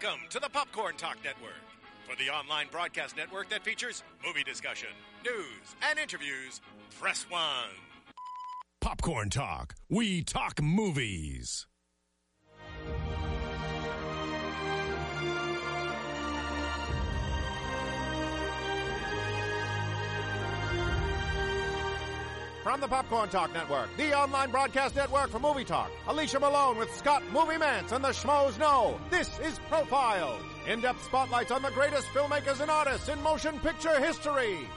Welcome to the Popcorn Talk Network, for the online broadcast network that features movie discussion, news, and interviews. Press one. Popcorn Talk. We talk movies. From the Popcorn Talk Network, the online broadcast network for movie talk. Alicia Malone with Scott Movie Mantz and the Schmoes Know. This is Profile. In-depth spotlights on the greatest filmmakers and artists in motion picture history.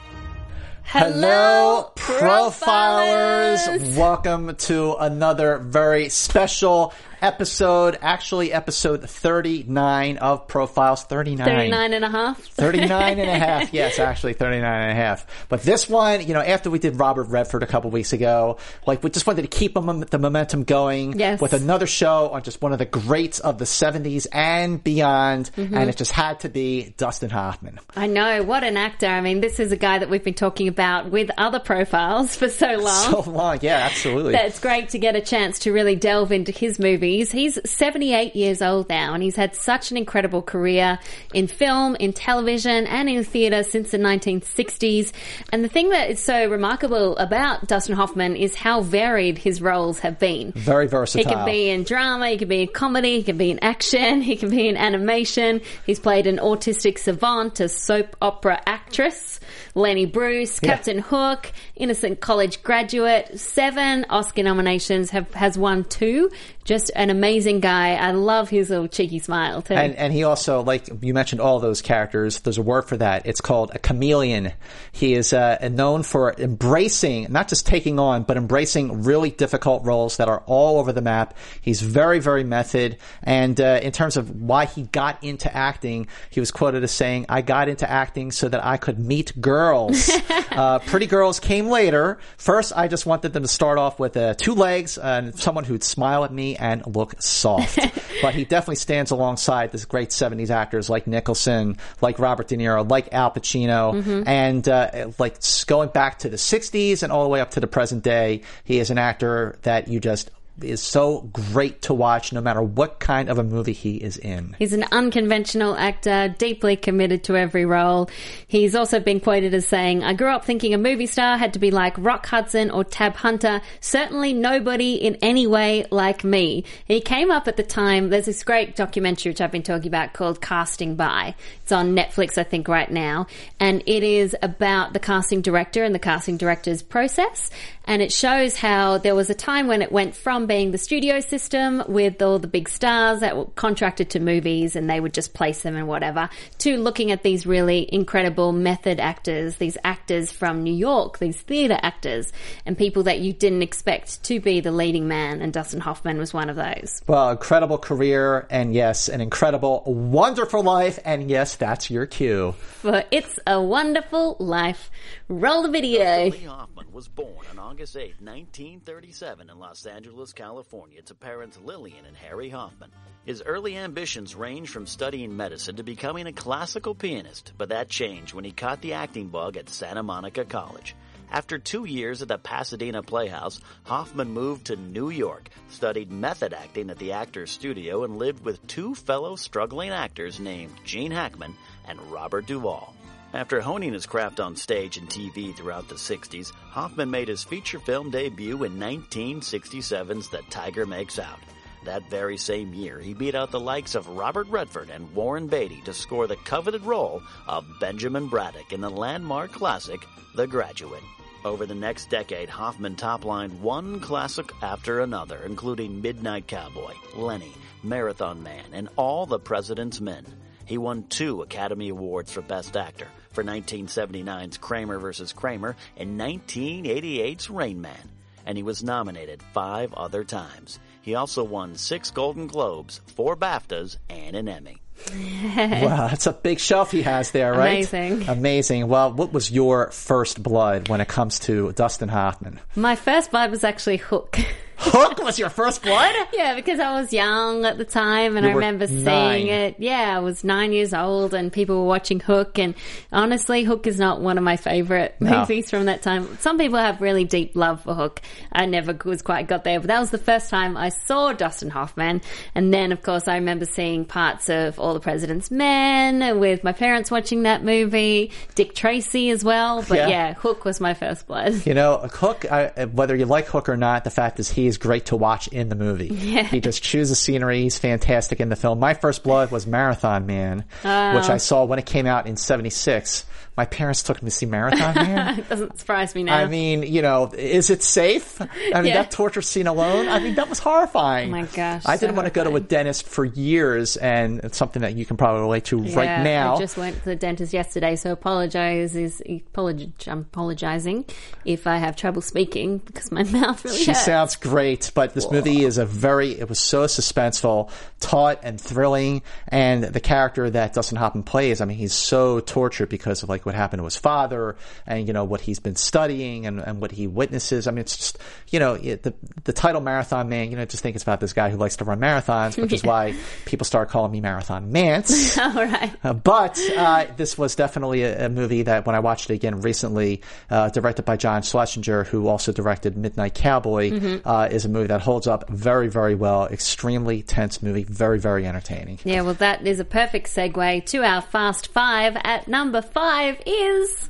Hello, profilers. Welcome to another very special episode, actually episode 39 of Profiles. 39. 39 and a half. 39 and a half. Yes, actually 39 and a half. But this one, you know, after we did Robert Redford a couple weeks ago, like we just wanted to keep the momentum going Yes. with another show on just one of the greats of the 70s and beyond. Mm-hmm. And it just had to be Dustin Hoffman. I know, what an actor. I mean, this is a guy that we've been talking about with other profiles for so long. So long. Yeah, absolutely. That's great to get a chance to really delve into his He's 78 years old now and he's had such an incredible career in film, in television and in theatre since the 1960s. And the thing that is so remarkable about Dustin Hoffman is how varied his roles have been. Very versatile. He can be in drama, he can be in comedy, he can be in action, he can be in animation. He's played an autistic savant, a soap opera actress, Lenny Bruce, Yeah. Captain Hook, innocent college graduate, seven Oscar nominations, have has won two. Just an amazing guy. I love his little cheeky smile too. And and he also like you mentioned all those characters. There's a word for that. It's called a chameleon. He is uh, known for embracing, not just taking on, but embracing really difficult roles that are all over the map. He's very very method. And uh, in terms of why he got into acting, he was quoted as saying, "I got into acting so that I could meet girls. uh, pretty girls came later. First, I just wanted them to start off with uh, two legs and someone who'd smile at me and look soft." but he definitely stands alongside this great 70s actors like Nicholson, like Robert De Niro, like Al Pacino, and uh, like going back to the 60s and all the way up to the present day, he is an actor that you just is so great to watch no matter what kind of a movie he is in. He's an unconventional actor, deeply committed to every role. He's also been quoted as saying, I grew up thinking a movie star had to be like Rock Hudson or Tab Hunter. Certainly nobody in any way like me. He came up at the time, there's this great documentary which I've been talking about called Casting By. It's on Netflix, I think, right now. And it is about the casting director and the casting director's process. And it shows how there was a time when it went from being the studio system with all the big stars that were contracted to movies and they would just place them and whatever, to looking at these really incredible method actors, these actors from New York, these theatre actors, and people that you didn't expect to be the leading man. And Dustin Hoffman was one of those. Well, incredible career, and yes, an incredible, wonderful life, and yes, that's your cue. For It's a Wonderful Life. Roll the video. Was born on August 8, 1937 in Los Angeles, California to parents Lillian and Harry Hoffman. His early ambitions ranged from studying medicine to becoming a classical pianist, but that changed when he caught the acting bug at Santa Monica College. After two years at the Pasadena Playhouse, Hoffman moved to New York, studied method acting at the Actors Studio, and lived with two fellow struggling actors named Gene Hackman and Robert Duvall. After honing his craft on stage and TV throughout the 60s, Hoffman made his feature film debut in 1967's The Tiger Makes Out. That very same year, he beat out the likes of Robert Redford and Warren Beatty to score the coveted role of Benjamin Braddock in the landmark classic, The Graduate. Over the next decade, Hoffman toplined one classic after another, including Midnight Cowboy, Lenny, Marathon Man, and All the President's Men. He won two Academy Awards for Best Actor for 1979's Kramer vs. Kramer and 1988's Rain Man, and he was nominated five other times. He also won six Golden Globes, four BAFTAs, and an Emmy. Wow, that's a big shelf he has there, right? Amazing. Amazing. Well, what was your first blood when it comes to Dustin Hoffman? My first vibe was actually Hook. Hook was your first blood? Yeah, because I was young at the time and You I remember nine. seeing it. Yeah, I was nine years old and people were watching Hook and honestly, Hook is not one of my favorite No. movies from that time. Some people have really deep love for Hook. I never was quite got there, but that was the first time I saw Dustin Hoffman. And then, of course, I remember seeing parts of All the President's Men with my parents watching that movie, Dick Tracy as well. But Yeah. yeah, Hook was my first blood. You know, Hook, I, whether you like Hook or not, the fact is he is great to watch in the movie. Yeah. He just chews the scenery. He's fantastic in the film. My first blood was Marathon Man, Oh. which I saw when it came out in 76. My parents took me to see Marathon Man. It doesn't surprise me now. I mean, you know, is it safe? I mean, Yeah. that torture scene alone, I mean, that was horrifying. Oh my gosh, I didn't want to go to a dentist for years, and it's something that you can probably relate to right now. I just went to the dentist yesterday, so apologize is apolog- I'm apologizing if I have trouble speaking because my mouth really She hurts. sounds great, but this movie is a very, it was so suspenseful, taut and thrilling. And the character that Dustin Hoffman plays, I mean, he's so tortured because of like what happened to his father and, you know, what he's been studying and, and what he witnesses. I mean, it's just, you know, it, the, the title Marathon Man, you know, just think it's about this guy who likes to run marathons, which is why people start calling me Marathon Mantz. All right. Uh, but uh, this was definitely a, a movie that when I watched it again recently, uh, directed by John Schlesinger, who also directed Midnight Cowboy, Mm-hmm. uh, is a movie that holds up very, very well. Extremely tense movie, very, very entertaining. Yeah, well, that is a perfect segue to our Fast Five. At number five is.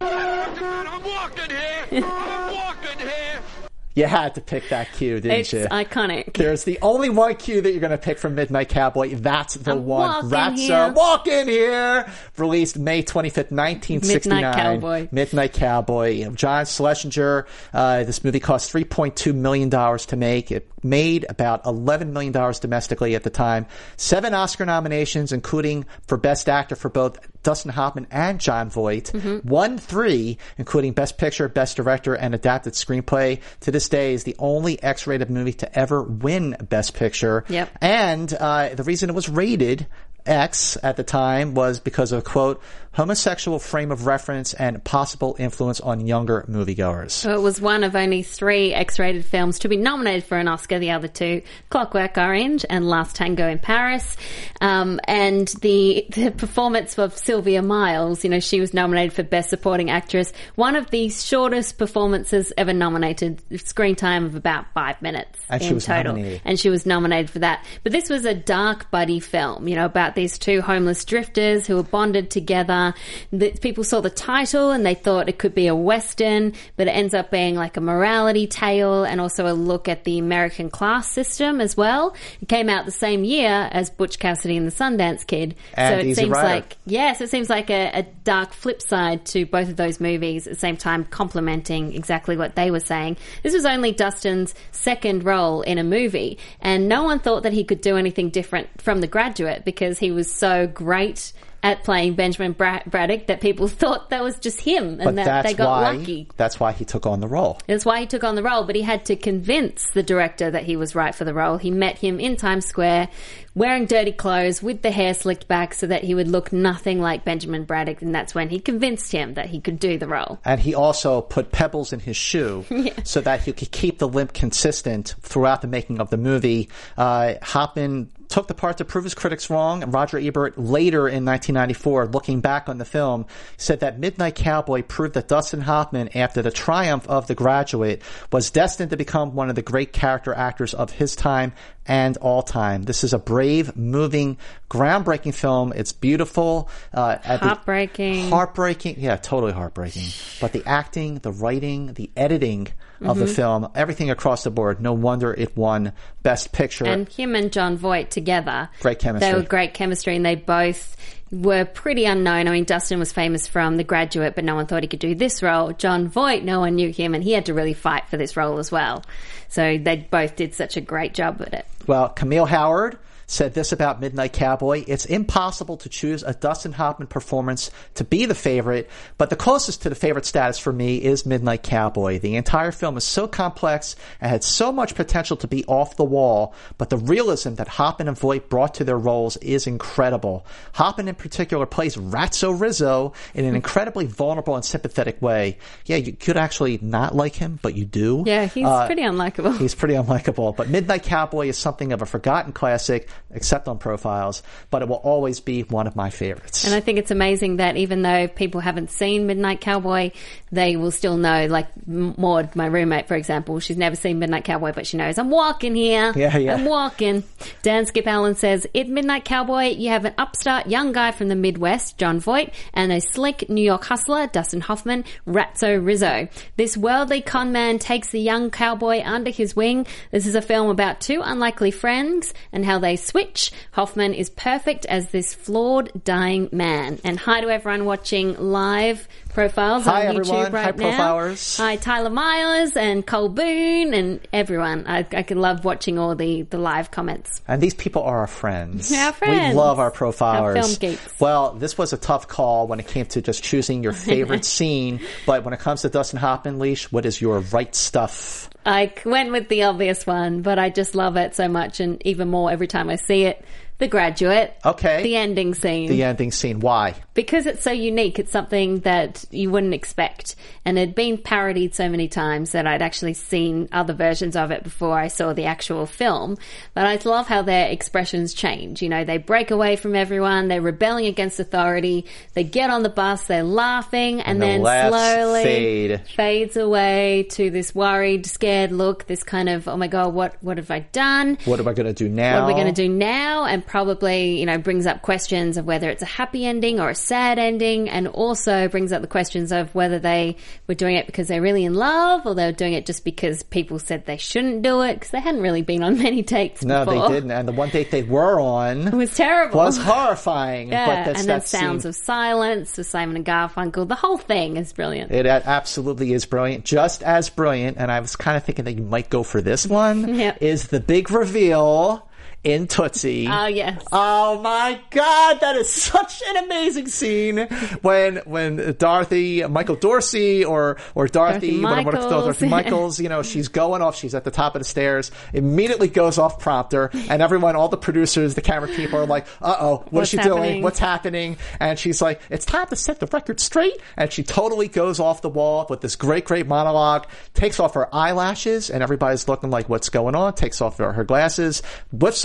I'm walking here. I'm walking here. You had to pick that cue, didn't It's you? iconic. There's the only one cue that you're going to pick from Midnight Cowboy. That's the I'm one. walking Ratso, here. walk in here. Released May 25th, 1969. Midnight Cowboy. Midnight Cowboy. John Schlesinger. Uh, this movie cost 3.2 million dollars to make. It made about 11 million dollars domestically at the time. Seven Oscar nominations, including for Best Actor for both Dustin Hoffman and Jon Voight. Mm-hmm. Won three, including Best Picture, Best Director, and Adapted Screenplay. To this day, is the only X-rated movie to ever win Best Picture. Yep. And uh, the reason it was rated X at the time was because of quote homosexual frame of reference and possible influence on younger moviegoers. So it was one of only three X-rated films to be nominated for an Oscar. The other two, Clockwork Orange and Last Tango in Paris. Um, and the the performance of Sylvia Miles, you know, she was nominated for Best Supporting Actress. One of the shortest performances ever nominated. Screen time of about five minutes And she in was total, nominated. and she was nominated for that. But this was a dark buddy film, you know, about these two homeless drifters who were bonded together. The, people saw the title and they thought it could be a western, but it ends up being like a morality tale and also a look at the American class system as well. It came out the same year as Butch Cassidy and the Sundance Kid, And so it seems like yes, it seems like a, a dark flip side to both of those movies at the same time, complementing exactly what they were saying. This was only Dustin's second role in a movie, and no one thought that he could do anything different from The Graduate because he was so great at playing Benjamin Bra- Braddock that people thought that was just him and But that they got why lucky. that's why he took on the role. That's why he took on the role, but he had to convince the director that he was right for the role. He met him in Times Square, wearing dirty clothes with the hair slicked back so that he would look nothing like Benjamin Braddock, and that's when he convinced him that he could do the role. And he also put pebbles in his shoe so that he could keep the limp consistent throughout the making of the movie. Uh, Hoffman took the part to prove his critics wrong. And Roger Ebert later in 1994, looking back on the film, said that Midnight Cowboy proved that Dustin Hoffman, after the triumph of The Graduate, was destined to become one of the great character actors of his time and all time. This is a brave, moving, groundbreaking film. It's beautiful. Uh, Heartbreaking. heartbreaking. Yeah, totally heartbreaking. But the acting, the writing, the editing of Mm-hmm. the film, everything across the board. No wonder it won Best Picture. And him and Jon Voight together. Great chemistry. They were great chemistry and they both were pretty unknown. I mean, Dustin was famous from The Graduate, but no one thought he could do this role. Jon Voight, no one knew him and he had to really fight for this role as well. So they both did such a great job at it. well, Camille Howard said this about Midnight Cowboy. It's impossible to choose a Dustin Hoffman performance to be the favorite, but the closest to the favorite status for me is Midnight Cowboy. The entire film is so complex and had so much potential to be off the wall, but the realism that Hoffman and Voight brought to their roles is incredible. Hoffman in particular plays Ratso Rizzo in an incredibly vulnerable and sympathetic way. Yeah, you could actually not like him, but you do. Yeah, he's Uh, pretty unlikable. He's pretty unlikable. But Midnight Cowboy is something of a forgotten classic, except on profiles, but it will always be one of my favorites. And I think it's amazing that even though people haven't seen Midnight Cowboy, they will still know. Like Maud, my roommate, for example, she's never seen Midnight Cowboy, but she knows I'm walking here. Yeah, yeah. I'm walking. Dan Skip Allen says, in Midnight Cowboy, you have an upstart young guy from the Midwest, Jon Voight, and a slick New York hustler, Dustin Hoffman, Ratso Rizzo. This worldly con man takes the young cowboy under his wing. This is a film about two unlikely friends and how they switch. Hoffman is perfect as this flawed, dying man. And hi to everyone watching live profiles Hi, on everyone. YouTube right Hi, now. profilers. Hi, Tyler Myers and Cole Boone and everyone. I, I can love watching all the, the live comments. And these people are our friends. Yeah, our friends. We love our profilers. Our film geeks. Well, this was a tough call when it came to just choosing your favorite scene. But when it comes to Dustin Hoffman, Leash, what is your right stuff? I went with the obvious one, but I just love it so much and even more every time I see it. The Graduate. Okay. The ending scene. The ending scene. Why? because it's so unique, it's something that you wouldn't expect. And it had been parodied so many times that I'd actually seen other versions of it before I saw the actual film. But I love how their expressions change. You know, they break away from everyone, they're rebelling against authority, they get on the bus, they're laughing, and, the then slowly fade. fades away to this worried, scared look, this kind of, oh my god, what, what have I done? What am I going to do now? what are we going to do now? And probably, you know, brings up questions of whether it's a happy ending or a sad ending, and also brings up the questions of whether they were doing it because they're really in love or they were doing it just because people said they shouldn't do it because they hadn't really been on many dates No, before. they didn't. And the one date they were on It was terrible. was horrifying. yeah, but that's and then Sounds scene. of Silence with Simon and Garfunkel. The whole thing is brilliant. It absolutely is brilliant, just as brilliant. And I was kind of thinking that you might go for this one. Yep. Is the big reveal in Tootsie? Oh, yes. Oh my God, that is such an amazing scene when when Dorothy, Michael Dorsey, or or Dorothy, Dorothy what I'm gonna call Michaels. Dorothy Michaels, you know, she's going off. She's at the top of the stairs. Immediately goes off prompter, and everyone, all the producers, the camera people are like, "Uh oh, what What's is she happening? doing? What's happening?" And she's like, "It's time to set the record straight." And she totally goes off the wall with this great, great monologue. Takes off her eyelashes, and everybody's looking like, "What's going on?" Takes off her, her glasses,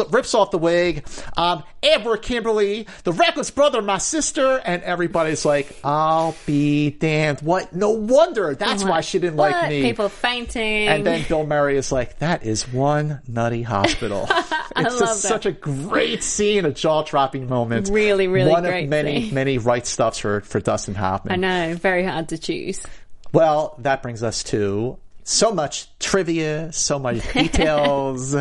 rips, rips off the wig. Um, Amber Kimberly, the reckless brother, my sister, and everybody's like, "I'll be damned." What? No wonder. That's why she didn't What? like me. People fainting. And then Bill Murray is like, "That is one nutty hospital." it's love just that. such a great scene, a jaw-dropping moment. Really, really one of many, scene. many right stuffs for for Dustin Hoffman. I know, very hard to choose. Well, that brings us to so much trivia, so much details.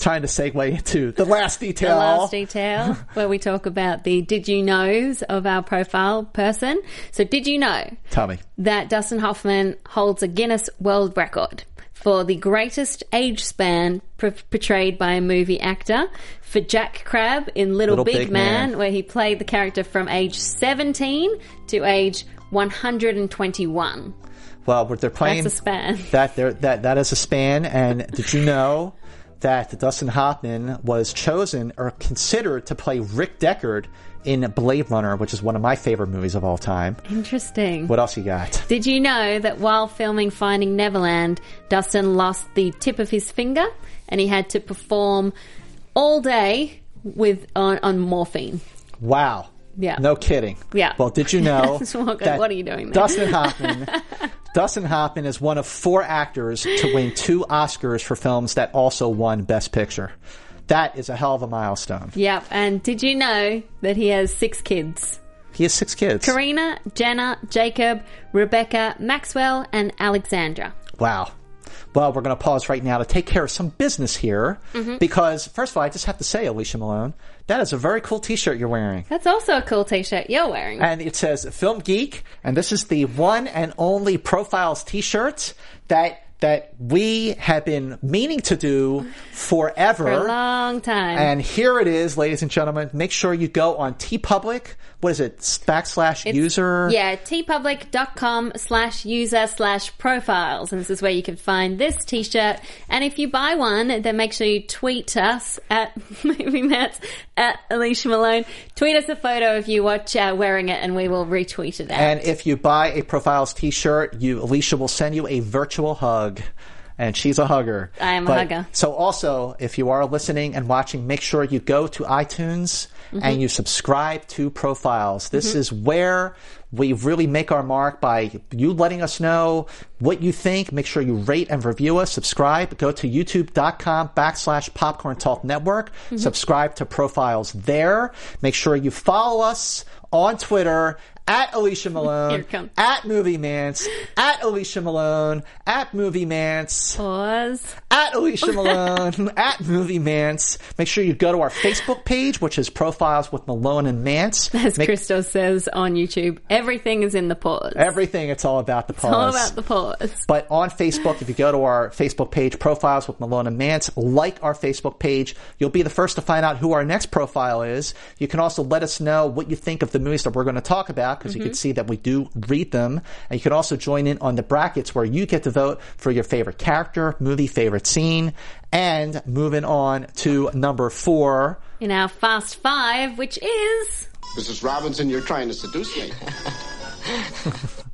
Trying to segue into the last detail. The last detail where we talk about the did you knows of our profile person. So did you know Tell me. that Dustin Hoffman holds a Guinness World Record for the greatest age span p- portrayed by a movie actor for Jack Crabb in Little, Little Big, Big Man, Man. where he played the character from age 17 to age 121. Well, they're playing That's a span. that that that is a span. And did you know that Dustin Hoffman was chosen or considered to play Rick Deckard in Blade Runner, which is one of my favorite movies of all time? Interesting. What else you got? Did you know that while filming Finding Neverland, Dustin lost the tip of his finger and he had to perform all day with on, on morphine? Wow. Yeah. No kidding. Yeah. Well, did you know that What are you doing there? Dustin Hoffman Dustin Hoffman is one of four actors to win two Oscars for films that also won Best Picture. That is a hell of a milestone. Yep. And did you know that he has six kids? He has six kids. Karina, Jenna, Jacob, Rebecca, Maxwell, and Alexandra. Wow. Well, we're going to pause right now to take care of some business here Mm-hmm. because, first of all, I just have to say, Alicia Malone, that is a very cool T-shirt you're wearing. That's also a cool t-shirt you're wearing. and it says Film Geek, and this is the one and only Profiles T-shirt that that we have been meaning to do forever. For a long time. And here it is, ladies and gentlemen. Make sure you go on TeePublic. What is it? Backslash It's- user. Yeah, teepublic.com slash user slash profiles. And this is where you can find this t-shirt. And if you buy one, then make sure you tweet us at Movie Mantz, at Alicia Malone. Tweet us a photo of you watch uh, wearing it and we will retweet it out. And if you buy a Profiles t-shirt, you Alicia will send you a virtual hug. And she's a hugger. I am a hugger. So also, if you are listening and watching, make sure you go to iTunes Mm-hmm. and you subscribe to Profiles. This is where we really make our mark by you letting us know what you think. Make sure you rate and review us. Subscribe. Go to youtube.com backslash popcorn talk network. Mm-hmm. Subscribe to Profiles there. Make sure you follow us on Twitter at Alicia Malone, at Movie Mantz, at Alicia Malone, at Movie Mantz, Pause. at Alicia Malone, at Movie Mantz. Make sure you go to our Facebook page, which is Profiles with Malone and Mantz. As Make Christos says on YouTube, everything is in the pause. everything. It's all about the pause. It's all about the pause. But on Facebook, if you go to our Facebook page, Profiles with Malone and Mantz, like our Facebook page, you'll be the first to find out who our next profile is. You can also let us know what you think of the movies that we're going to talk about, because you can mm-hmm. see that we do read them. And you can also join in on the brackets where you get to vote for your favorite character, movie, favorite scene. And moving on to number four. In our Fast Five, which is Mrs. Robinson, you're trying to seduce me.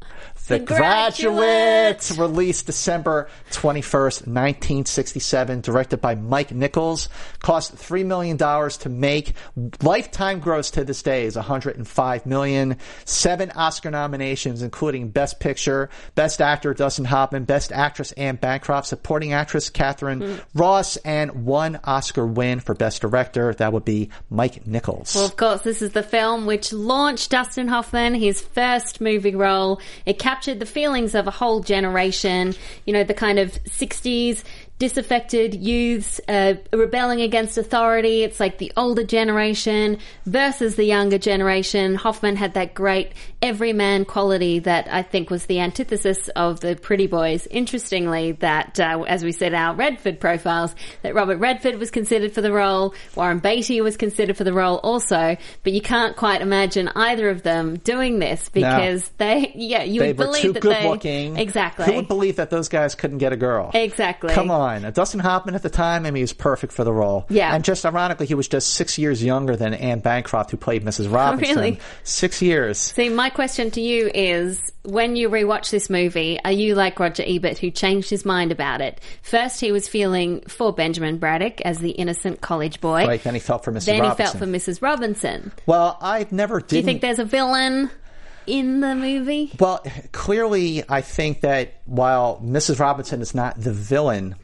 The Graduate, released December 21st, 1967, directed by Mike Nichols, cost $3 million to make. Lifetime gross to this day is 105 million. Seven Oscar nominations, including Best Picture, Best Actor Dustin Hoffman, Best Actress Anne Bancroft, Supporting Actress Katharine hmm. Ross, and one Oscar win for Best Director. That would be Mike Nichols. Well, of course, this is the film which launched Dustin Hoffman, his first movie role. It captured the feelings of a whole generation, you know, the kind of 60s disaffected youths uh, rebelling against authority. It's like the older generation versus the younger generation. Hoffman had that great everyman quality that I think was the antithesis of the Pretty Boys. Interestingly, that uh, as we said, our Redford profiles, that Robert Redford was considered for the role, Warren Beatty was considered for the role also, but you can't quite imagine either of them doing this because they, yeah, you they would were believe too that good they looking. exactly. Who would believe that those guys couldn't get a girl? Exactly. Come on. Dustin Hoffman at the time, I mean, he was perfect for the role. Yeah. And just ironically, he was just six years younger than Anne Bancroft, who played Mrs. Robinson. Oh, really? Six years. See, my question to you is when you rewatch this movie, are you like Roger Ebert who changed his mind about it? First, he was feeling for Benjamin Braddock as the innocent college boy. Right. Then he felt for Mrs. Then Robinson. he felt for Mrs. Robinson. well, I've never did. Do you think there's a villain in the movie? Well, clearly, I think that while Mrs. Robinson is not the villain,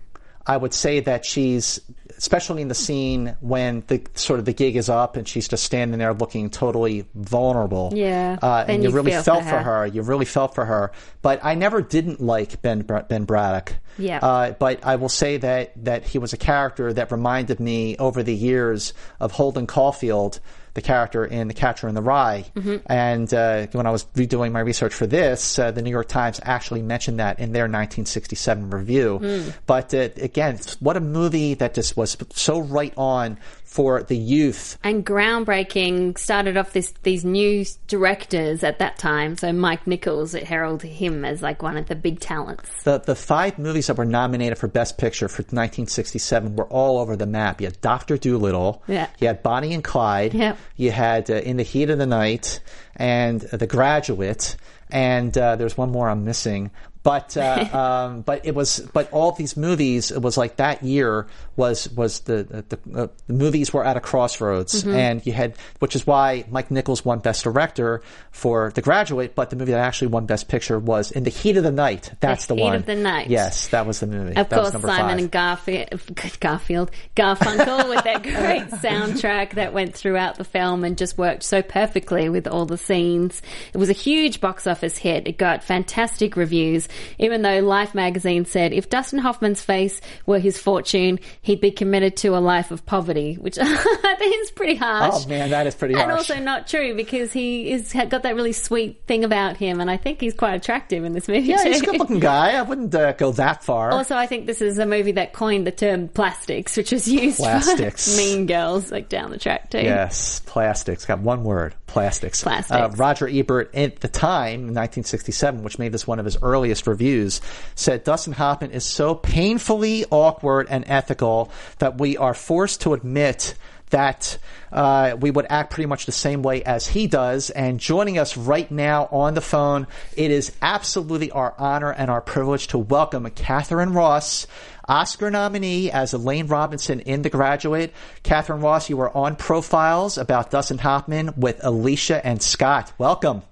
I would say that she's, especially in the scene when the sort of the gig is up and she's just standing there looking totally vulnerable. Yeah. uh, and you, you really felt for for her. her. You really felt for her. But I never didn't like Ben Ben Braddock. Yeah. Uh, but I will say that that he was a character that reminded me over the years of Holden Caulfield, the character in The Catcher in the Rye. Mm-hmm. And uh, when I was redoing my research for this, uh, the New York Times actually mentioned that in their 1967 review. Hmm. But uh, again, what a movie that just was so right on for the youth. And groundbreaking started off this these new directors at that time. So Mike Nichols, it heralded him as like one of the big talents. The the five movies that were nominated for Best Picture for 1967 were all over the map. You had Doctor Dolittle. Yeah. You had Bonnie and Clyde. Yep. You had uh, In the Heat of the Night and uh, The Graduate. And uh, there's one more I'm missing. But uh, um, but it was but all these movies it was like that year was was the the, uh, the movies were at a crossroads and you had which is why Mike Nichols won Best Director for The Graduate but the movie that actually won Best Picture was In the Heat of the Night that's the, Heat one of the Night. yes that was the movie Of that course, Simon five. and Garfield, Garfield, Garfunkel with that great soundtrack that went throughout the film and just worked so perfectly with all the scenes. It was a huge box office hit. It got fantastic reviews. Even though Life magazine said if Dustin Hoffman's face were his fortune, he'd be committed to a life of poverty, which I think is pretty harsh. Oh man, that is pretty and also not true because he is got that really sweet thing about him, and I think he's quite attractive in this movie yeah, too. he's a good-looking guy. I wouldn't uh, go that far. Also, I think this is a movie that coined the term plastics, which was used Plastics. for Mean Girls, like down the track too. Yes, plastics. Got one word, plastics. Plastics. Uh, Roger Ebert at the time, in 1967, which made this one of his earliest reviews, said Dustin Hoffman is so painfully awkward and ethical that we are forced to admit that uh, we would act pretty much the same way as he does. And joining us right now on the phone, it is absolutely our honor and our privilege to welcome Katharine Ross, Oscar nominee as Elaine Robinson in The Graduate. Katharine Ross, you were on Profiles about Dustin Hoffman with Alicia and Scott. Welcome.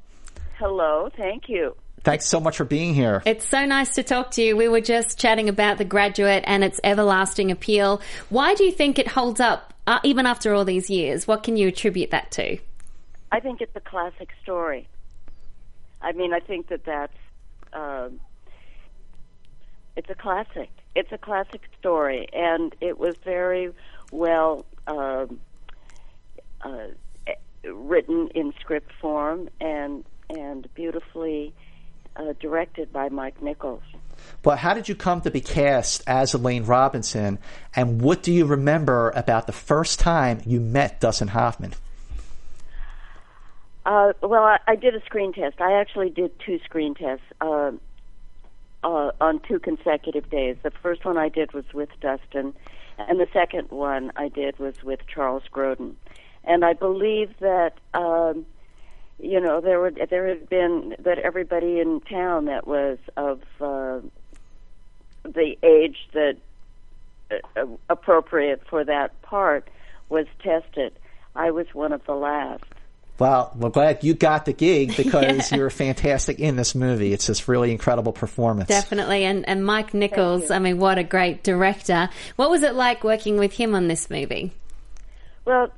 Hello, thank you. Thanks so much for being here. It's so nice to talk to you. We were just chatting about The Graduate and its everlasting appeal. Why do you think it holds up uh, even after all these years? What can you attribute that to? I think it's a classic story. I mean, I think that that's um, it's a classic. It's a classic story, and it was very well um, uh, written in script form and and beautifully uh, directed by Mike Nichols. But how did you come to be cast as Elaine Robinson, and what do you remember about the first time you met Dustin Hoffman? Uh, well, I, I did a screen test. I actually did two screen tests uh, on two consecutive days. The first one I did was with Dustin, and the second one I did was with Charles Grodin. And I believe that um, you know there were there had been that everybody in town that was of uh, the age that uh, appropriate for that part was tested. I was one of the last. Well, we're glad you got the gig because you're fantastic in this movie. It's this really incredible performance. Definitely. And, and Mike Nichols, I mean, what a great director. What was it like working with him on this movie? Well,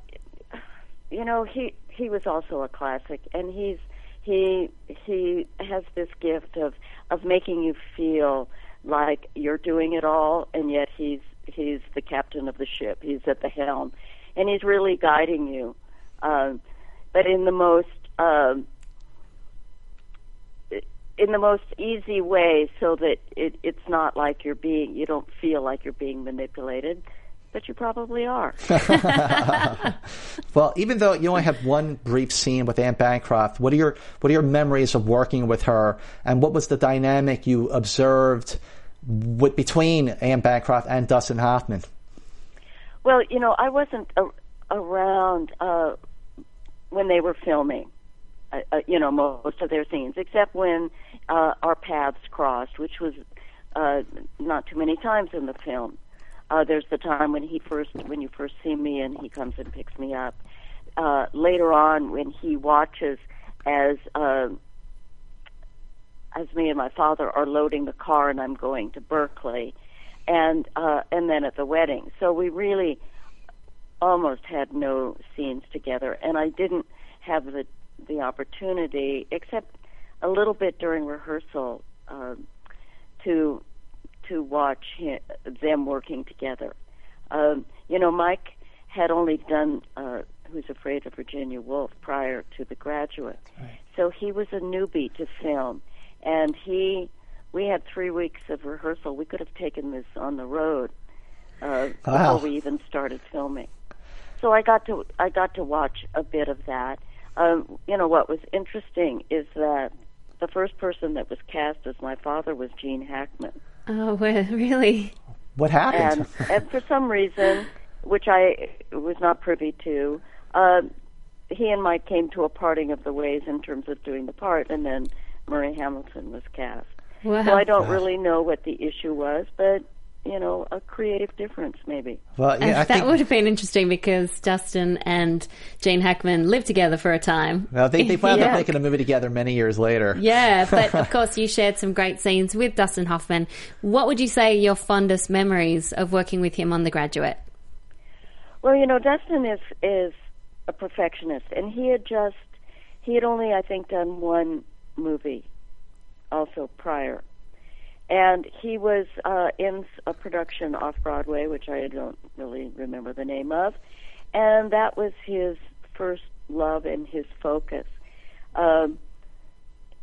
you know, he he was also a classic, and he's he he has this gift of of making you feel like you're doing it all, and yet he's he's the captain of the ship. He's at the helm, and he's really guiding you, um, but in the most um, in the most easy way, so that it, it's not like you're being you don't feel like you're being manipulated but you probably are. well, even though you only have one brief scene with Anne Bancroft, what are your what are your memories of working with her, and what was the dynamic you observed with, between Anne Bancroft and Dustin Hoffman? Well, you know, I wasn't a, around uh, when they were filming. Uh, uh, you know, most of their scenes, except when uh, our paths crossed, which was uh, not too many times in the film. Uh, there's the time when he first, when you first see me, and he comes and picks me up. Uh, later on, when he watches as uh, as me and my father are loading the car, and I'm going to Berkeley, and uh, and then at the wedding. So we really almost had no scenes together, and I didn't have the the opportunity, except a little bit during rehearsal, uh, to to watch him, them working together. Um, you know, Mike had only done uh, Who's Afraid of Virginia Woolf prior to The Graduate, right. so he was a newbie to film, and he we had three weeks of rehearsal. We could have taken this on the road uh, wow. before we even started filming. So I got to I got to watch a bit of that. Um, you know what was interesting is that the first person that was cast as my father was Gene Hackman. Oh, well, really? What happened? And, and for some reason, which I was not privy to, uh, he and Mike came to a parting of the ways in terms of doing the part, and then Murray Hamilton was cast. Wow. So I don't really know what the issue was, but you know, a creative difference maybe. Well, yeah, I that think, would have been interesting because Dustin and Gene Hackman lived together for a time. Well, they, they wound yeah. up making a movie together many years later. Yeah, but of course you shared some great scenes with Dustin Hoffman. What would you say are your fondest memories of working with him on The Graduate? Well, you know, Dustin is is a perfectionist, and he had just he had only, I think, done one movie, also prior, and he was uh, in a production off Broadway, which I don't really remember the name of, and that was his first love and his focus. Um,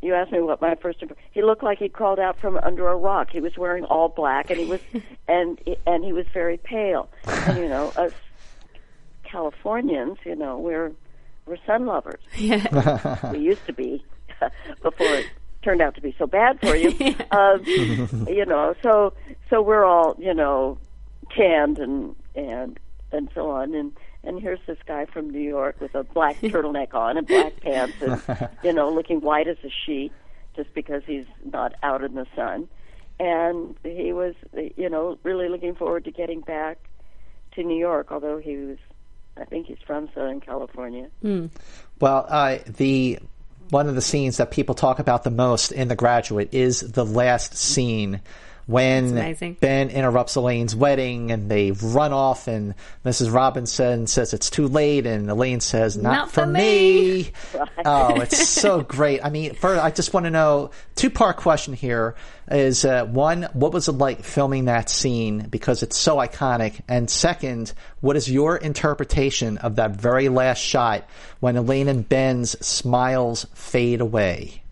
you asked me what my first he looked like he crawled out from under a rock he was wearing all black and he was and and he was very pale and you know us californians you know we're we're sun lovers Yeah. we used to be before turned out to be so bad for you. Um, you know so so we're all you know tanned and and and so on. And and here's this guy from New York with a black turtleneck on and black pants and you know looking white as a sheet just because he's not out in the sun. And he was you know really looking forward to getting back to New York although he was I think he's from Southern California. Well, uh, the one of the scenes that people talk about the most in The Graduate is the last scene when. Ben interrupts Elaine's wedding and they run off, and Mrs. Robinson says it's too late, and Elaine says, "Not, Not for, for me." me. oh, it's so great. I mean, first, I just want to know two part question here is uh, one, what was it like filming that scene because it's so iconic, and second, what is your interpretation of that very last shot when Elaine and Ben's smiles fade away?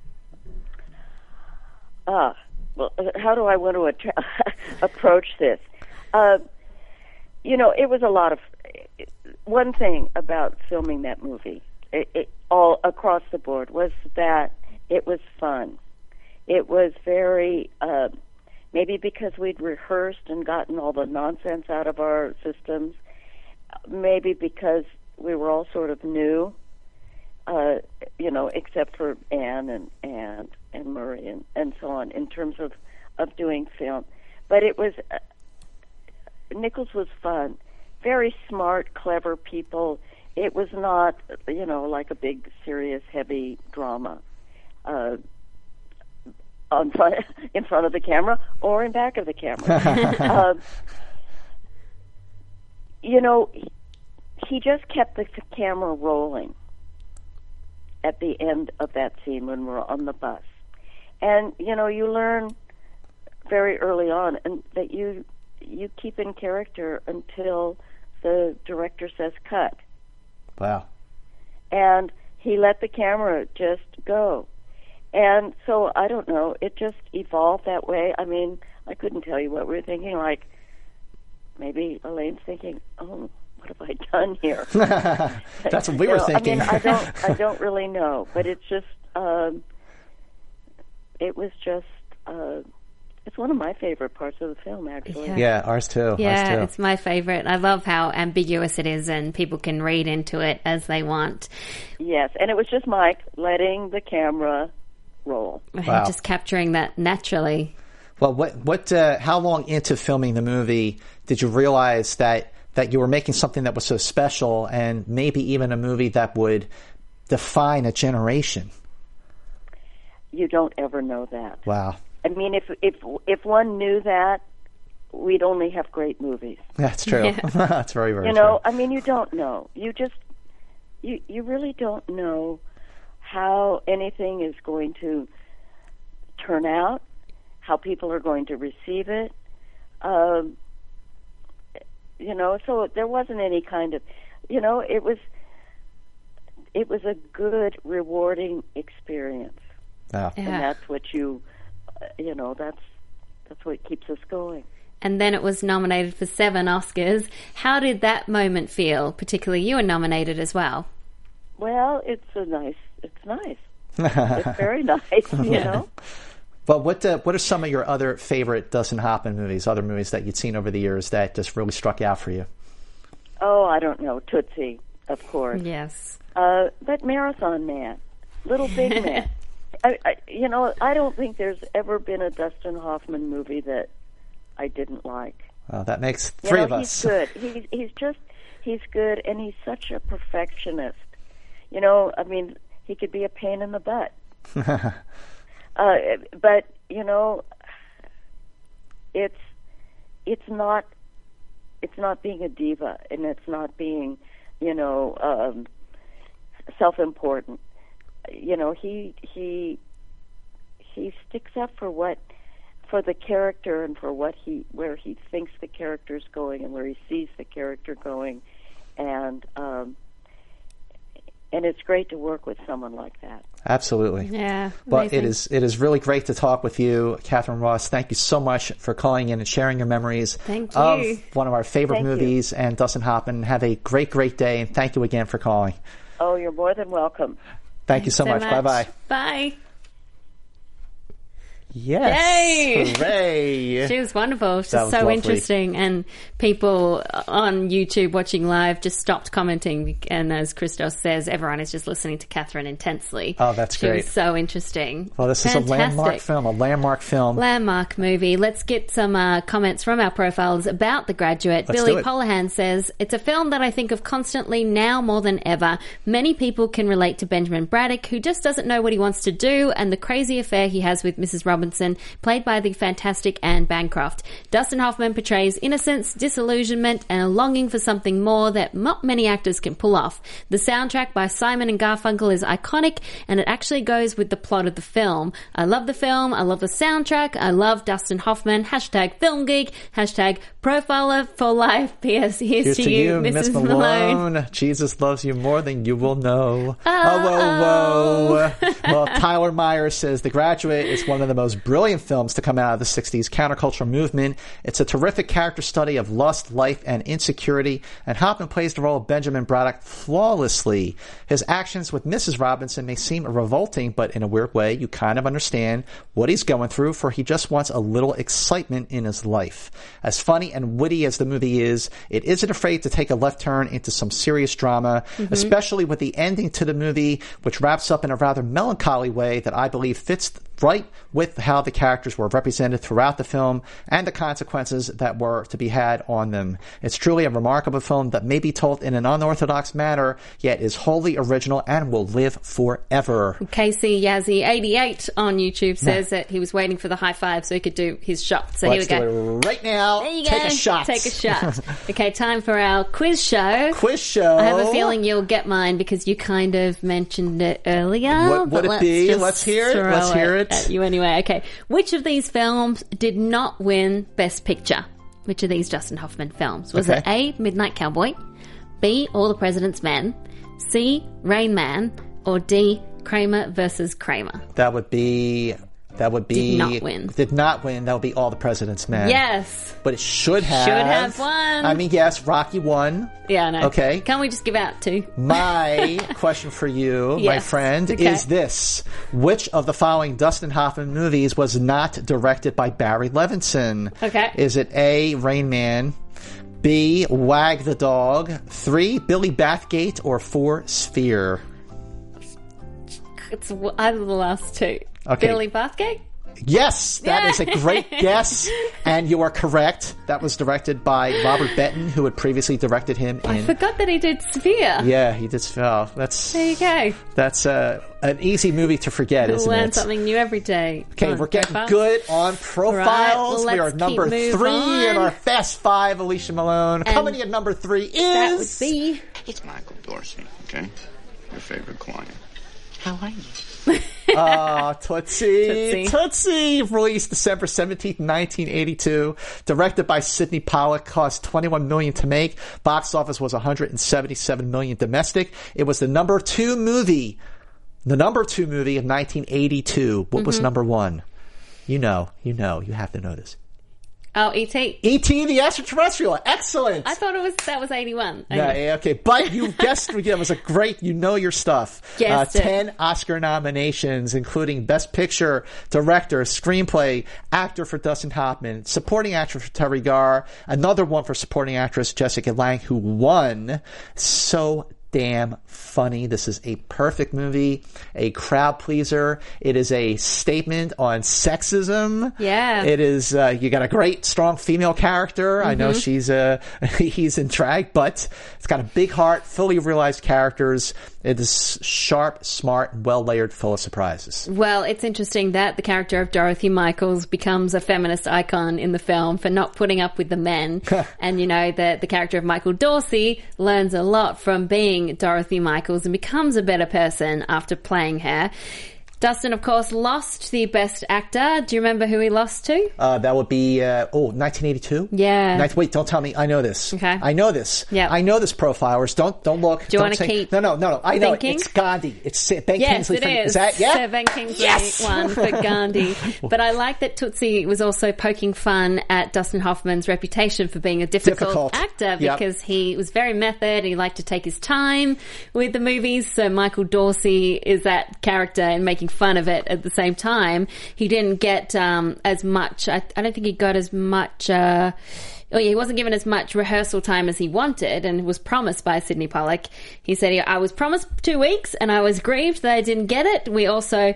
Ah, well, how do I want to attra- approach this? Uh, you know, it was a lot of. One thing about filming that movie, it, it, all across the board, was that it was fun. It was very. Uh, maybe because we'd rehearsed and gotten all the nonsense out of our systems. Maybe because we were all sort of new uh, you know, except for Anne and and and Murray and and so on in terms of of doing film. But it was uh, Nichols was fun, very smart, clever people. It was not, you know, like a big, serious, heavy drama. Uh, on front, in front of the camera or in back of the camera. um, you know, he, he just kept the camera rolling at the end of that scene when we're on the bus. And you know, you learn very early on and that you you keep in character until the director says cut. Wow. And he let the camera just go. And so I don't know, it just evolved that way. I mean, I couldn't tell you what we were thinking like maybe Elaine's thinking, "Oh, what have I done here?" That's what we You were know, thinking. I mean, I don't, I don't really know, but it's just, um, it was just, uh, it's one of my favorite parts of the film, actually. Yeah. yeah, ours too. Yeah, ours too. it's my favorite. I love how ambiguous it is and people can read into it as they want. Yes, and it was just Mike letting the camera roll. Wow. Just capturing that naturally. Well, what what uh, how long into filming the movie did you realize that that you were making something that was so special and maybe even a movie that would define a generation? You don't ever know that. Wow. I mean, if if if one knew that, we'd only have great movies. That's true. That's very very you know i mean you don't know you just you you really don't know how anything is going to turn out how people are going to receive it um you know so there wasn't any kind of you know it was it was a good rewarding experience true. Wow. and Yeah. that's what you uh, you know that's that's what keeps us going And then it was nominated for seven Oscars. How did that moment feel? Particularly, you were nominated as well. well it's a nice it's nice it's very nice you know Well, what uh, what are some of your other favorite Dustin Hoffman movies? Other movies that you'd seen over the years that just really struck out for you? Oh, I don't know. Tootsie, of course. Yes. Uh, but Marathon Man, Little Big Man. I, I, you know, I don't think there's ever been a Dustin Hoffman movie that I didn't like. Well, that makes You three know, of us. He's good. He's he's just he's good, and he's such a perfectionist. You know, I mean, he could be a pain in the butt. uh, but you know, it's it's not it's not being a diva, and it's not being, you know, um, self-important. You know, he he he sticks up for what for the character and for what he where he thinks the character's going and where he sees the character going, and um, and it's great to work with someone like that. Absolutely. Yeah. But it amazing. is it is really great to talk with you, Katharine Ross. Thank you so much for calling in and sharing your memories Thank of you. one of our favorite Thank you. movies and Dustin Hoffman. Have a great, great day, and thank you again for calling. Oh, you're more than welcome. Thank you so, much. Bye bye. Bye. Yes. Yay! Hooray. She was wonderful. She's so lovely. interesting. And people on YouTube watching live just stopped commenting. And as Christos says, everyone is just listening to Katharine intensely. Oh, that's she great. so interesting. Well, this is a landmark film, a landmark film. Landmark movie. Let's get some uh, comments from our profiles about The Graduate. Let's Billy. Polahan says, It's a film that I think of constantly now more than ever. Many people can relate to Benjamin Braddock, who just doesn't know what he wants to do, and the crazy affair he has with Mrs. Robinson, played by the fantastic Anne Bancroft. Dustin Hoffman portrays innocence, disillusionment, and a longing for something more that not many actors can pull off. The soundtrack by Simon and Garfunkel is iconic, and it actually goes with the plot of the film. I love the film. I love the soundtrack. I love Dustin Hoffman. Hashtag film geek. Hashtag profiler for life. P.S. Here's, Here's to, you, Mrs. Malone. Jesus loves you more than you will know. Oh, whoa, whoa. well, Tyler Meyer says The Graduate is one of the most brilliant films to come out of the 60s countercultural movement. It's a terrific character study of lust, life, and insecurity, and Hoffman plays the role of Benjamin Braddock flawlessly. His actions with Mrs. Robinson may seem revolting, but in a weird way, you kind of understand what he's going through, for he just wants a little excitement in his life. As funny and witty as the movie is, it isn't afraid to take a left turn into some serious drama, mm-hmm. especially with the ending to the movie, which wraps up in a rather melancholy way that I believe fits right with how the characters were represented throughout the film and the consequences that were to be had on them. It's truly a remarkable film that may be told in an unorthodox manner, yet is wholly original and will live forever. Casey Yazzie 88 on YouTube says that he was waiting for the high five so he could do his shot. So Let's here we go. do it right now. There you Take go. a shot. Take a shot. okay, time for our quiz show. Quiz show. I have a feeling you'll get mine because you kind of mentioned it earlier. What would it let's be? Let's hear it. Let's hear it. At you anyway. Okay. Which of these films did not win Best Picture? Which of these Dustin Hoffman films? Was it A. Midnight Cowboy, B. All the President's Men, C. Rain Man, or D. Kramer versus Kramer? That would be. That would be. Did not win. Did not win. That would be all the President's Men. Yes. But it should have. Should have won. I mean, yes, Rocky won. Yeah, I know. Okay. Can't we just give out two? My question for you, my friend, Okay. is this. Which of the following Dustin Hoffman movies was not directed by Barry Levinson? Okay. Is it A, Rain Man, B, Wag the Dog, 3, Billy Bathgate, or 4, Sphere? It's either the last two. Okay. Billy Bathgate? Yes, that Yeah. is a great guess, and you are correct. That was directed by Robert Benton, who had previously directed him I forgot that he did Sphere. Yeah, he did. Oh, that's There you go. that's uh, an easy movie to forget, isn't Learn it? something new every day. Okay, on, we're getting go fast. good on profiles. well, we are number keep moving three in our Fast Five. Alicia Malone And coming in at number three is That would be It's Michael Dorsey, okay? Your favorite client. How are you? uh, Tootsie. Tootsie. Tootsie. Released December seventeenth, nineteen eighty-two. Directed by Sydney Pollack. Cost twenty-one million to make. Box office was one hundred and seventy-seven million domestic. It was the number two movie. The number two movie of nineteen eighty-two. What Mm-hmm. was number one? You know. You know. You have to know this. Oh E.T. E.T. the Extraterrestrial. Excellent. I thought it was that was eighty one. Yeah, yeah, okay, but you guessed it was a great. You know your stuff. Guessed uh, it. Ten Oscar nominations, including Best Picture, Director, Screenplay, Actor for Dustin Hoffman, Supporting Actor for Teri Garr, another one for Supporting Actress Jessica Lange, who won. So damn funny. This is a perfect movie, a crowd pleaser. It is a statement on sexism. Yeah. It is, uh, you got a great, strong female character. I Mm-hmm. know she's, uh, he's in drag, but it's got a big heart, fully realized characters. It is sharp, smart, well layered, full of surprises. Well, it's interesting that the character of Dorothy Michaels becomes a feminist icon in the film for not putting up with the men. and you know, that the character of Michael Dorsey learns a lot from being Dorothy Michaels and becomes a better person after playing her. Dustin, of course, lost the best actor. Do you remember who he lost to? Uh, that would be uh, oh 1982. Yeah. Nin- wait, don't tell me. I know this. Okay. I know this. Yeah. I know this. Profilers, don't don't look. Do you wanna keep No, no, no, no. I know it. it's Gandhi. It's Ben Yes, Kingsley. it from- is. that yeah? Sir Ben Kingsley Yes! won for Gandhi. but I like that Tootsie was also poking fun at Dustin Hoffman's reputation for being a difficult, Difficult. actor Yep. because he was very method. He liked to take his time with the movies. So Michael Dorsey is that character and making fun of it at the same time. He didn't get um, as much. I, I don't think he got as much. Uh, Oh yeah, he wasn't given as much rehearsal time as he wanted and was promised by Sydney Pollack. He said, I was promised two weeks and I was grieved that I didn't get it. We also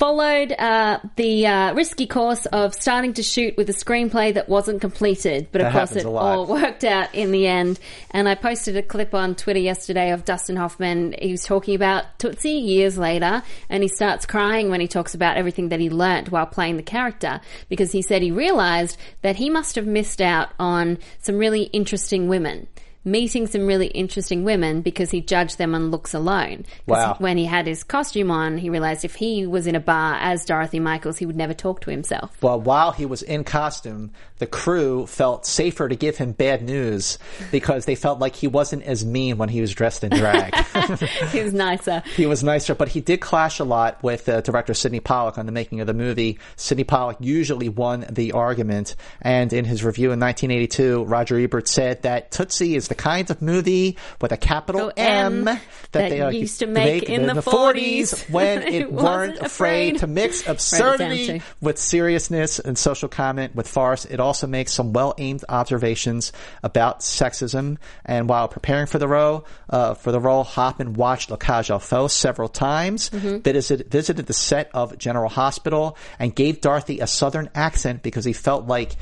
followed uh, the uh, risky course of starting to shoot with a screenplay that wasn't completed, but of That course it all worked out in the end. And I posted a clip on Twitter yesterday of Dustin Hoffman. He was talking about Tootsie years later, and he starts crying when he talks about everything that he learnt while playing the character because he said he realized that he must have missed out on some really interesting women. Meeting some really interesting women because he judged them on looks alone. Wow. When he had his costume on, he realized if he was in a bar as Dorothy Michaels, he would never talk to himself. Well, while he was in costume, the crew felt safer to give him bad news because they felt like he wasn't as mean when he was dressed in drag. he was nicer. he was nicer, but he did clash a lot with uh, director Sydney Pollack on the making of the movie. Sydney Pollack usually won the argument, and in his review in 1982, Roger Ebert said that Tootsie is the kinds of movie with a capital Capital M that, that they used to make in the 40s when It weren't afraid afraid. to mix Write it down, absurdity with seriousness and social comment with farce. It also makes some well-aimed observations about sexism. And while preparing for the role, uh, for the role, Hoffman watched La Cage aux Folles several times, Mm-hmm. visited, visited the set of General Hospital, and gave Dorothy a southern accent because he felt like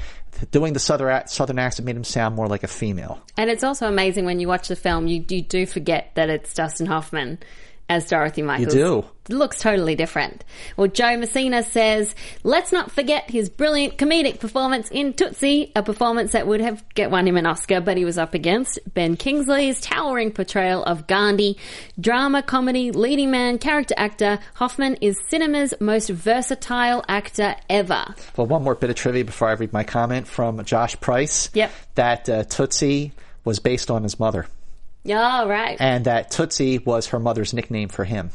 doing the southern southern accent made him sound more like a female. And it's also amazing when you watch the film, you, you do forget that it's Dustin Hoffman as Dorothy Michaels. do. It looks totally different. Well, Joe Messina says, let's not forget his brilliant comedic performance in Tootsie, a performance that would have get won him an Oscar, but he was up against Ben Kingsley's towering portrayal of Gandhi. Drama, comedy, leading man, character actor, Hoffman is cinema's most versatile actor ever. Well, one more bit of trivia before I read my comment from Josh Price. Yep. That uh, Tootsie was based on his mother. Yeah, right. and that Tootsie was her mother's nickname for him.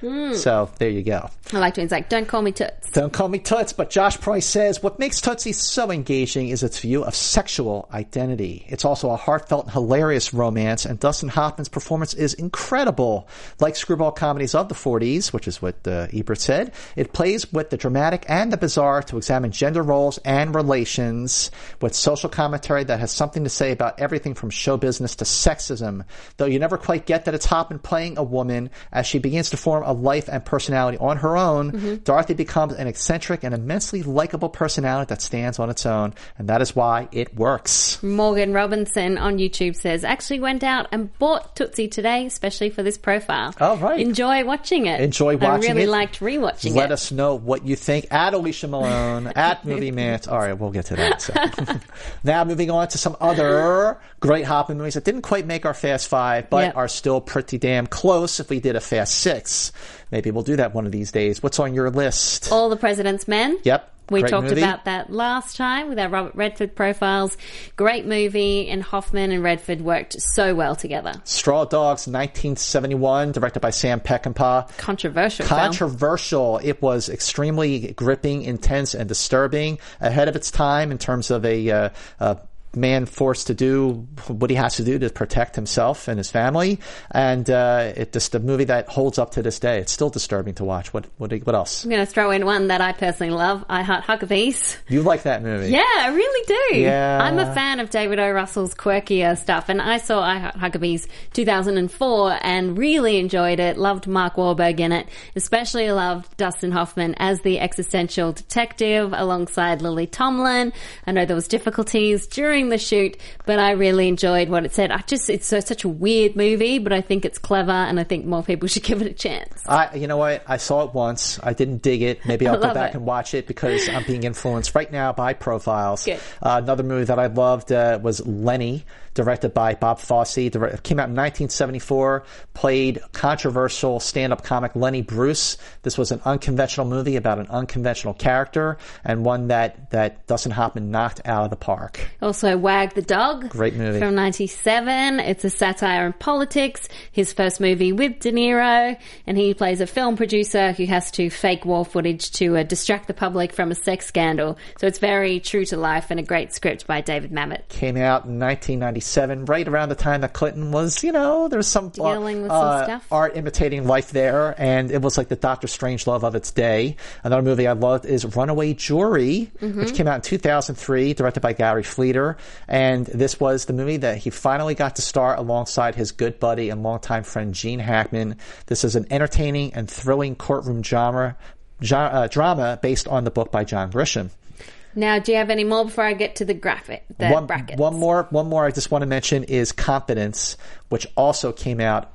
Hmm. So there you go. I like to it's like, don't call me Toots. Don't call me Toots, but Josh Price says what makes Tootsie so engaging is its view of sexual identity. It's also a heartfelt and hilarious romance, and Dustin Hoffman's performance is incredible. Like screwball comedies of the 40s, which is what uh, Ebert said, it plays with the dramatic and the bizarre to examine gender roles and relations with social commentary that has something to say about everything from show business to sexism. Though you never quite get that it's Hoffman playing a woman as she begins to form a life and personality on her own, mm-hmm. Dorothy becomes an eccentric and immensely likable personality that stands on its own, and that is why it works. Morgan Robinson on YouTube says, actually went out and bought Tootsie today, especially for this profile. Oh, right. Enjoy watching it. Enjoy watching it. I really it. liked rewatching Let it. us know what you think at Alicia Malone, at Movie Mantz. All right, we'll get to that. So. now moving on to some other great Hoffman movies that didn't quite make our Fast Five, but Yep. are still pretty damn close if we did a Fast Six. Maybe we'll do that one of these days. What's on your list? All the President's Men. Yep. We great talked movie. about that last time with our Robert Redford profiles. Great movie, and Hoffman and Redford worked so well together. Straw Dogs, 1971, directed by Sam Peckinpah. Controversial. film. Controversial. It was extremely gripping, intense, and disturbing. Ahead of its time in terms of a, uh, a man forced to do what he has to do to protect himself and his family. And uh, it just a movie that holds up to this day. It's still disturbing to watch. What what, what else? I'm going to throw in one that I personally love. I Heart Huckabees. You like that movie? Yeah, I really do. Yeah. I'm a fan of David O. Russell's quirkier stuff, and I saw I Heart Huckabees 2004 and really enjoyed it. Loved Mark Wahlberg in it, especially loved Dustin Hoffman as the existential detective alongside Lily Tomlin. I know there was difficulties during during the shoot, but I really enjoyed what it said. I just, it's so, such a weird movie, but I think it's clever and I think more people should give it a chance. I, you know what? I saw it once. I didn't dig it. Maybe I'll go back it. and watch it because I'm being influenced right now by profiles. Uh, another movie that I loved uh, was Lenny, directed by Bob Fosse. Direct, came out in 1974. Played controversial stand-up comic Lenny Bruce. This was an unconventional movie about an unconventional character and one that that Dustin Hoffman knocked out of the park. Also, Wag the Dog. Great movie. From 97. It's a satire on politics. His first movie with De Niro. And he plays a film producer who has to fake war footage to uh, distract the public from a sex scandal. So it's very true to life and a great script by David Mamet. came out in 1997, right around the time that Clinton was, you know, there's some, uh, Dealing with some uh, stuff. art imitating life there, and it was like the Doctor Strangelove of its day. Another movie I loved is Runaway Jury, Mm-hmm. which came out in 2003, directed by Gary Fleder, and this was the movie that he finally got to star alongside his good buddy and longtime friend Gene Hackman. This is an entertaining and thrilling courtroom drama. jo- Uh, drama based on the book by John Grisham. Now, do you have any more before I get to the graphic, the one, brackets? one more, one more. I just want to mention is Confidence, which also came out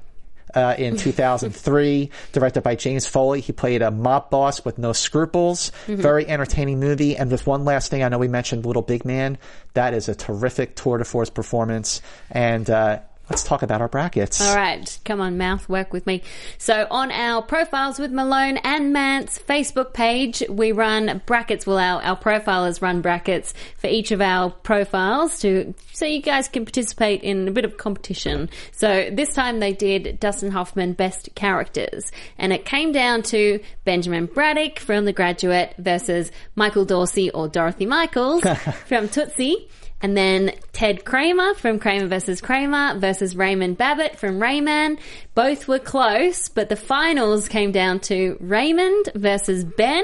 uh, in 2003, directed by James Foley. He played a mob boss with no scruples. Mm-hmm. Very entertaining movie. And just one last thing, I know we mentioned Little Big Man. That is a terrific tour de force performance. And uh, let's talk about our brackets. All right, come on, mouth, work with me. So on our profiles with Malone and Mantz Facebook page, we run brackets. Well, our, our profilers run brackets for each of our profiles to so you guys can participate in a bit of competition. So this time they did Dustin Hoffman best characters, and it came down to Benjamin Braddock from The Graduate versus Michael Dorsey or Dorothy Michaels from Tootsie. And then Ted Kramer from Kramer versus Kramer versus Raymond Babbitt from Rain Man. Both were close, but the finals came down to Raymond versus Ben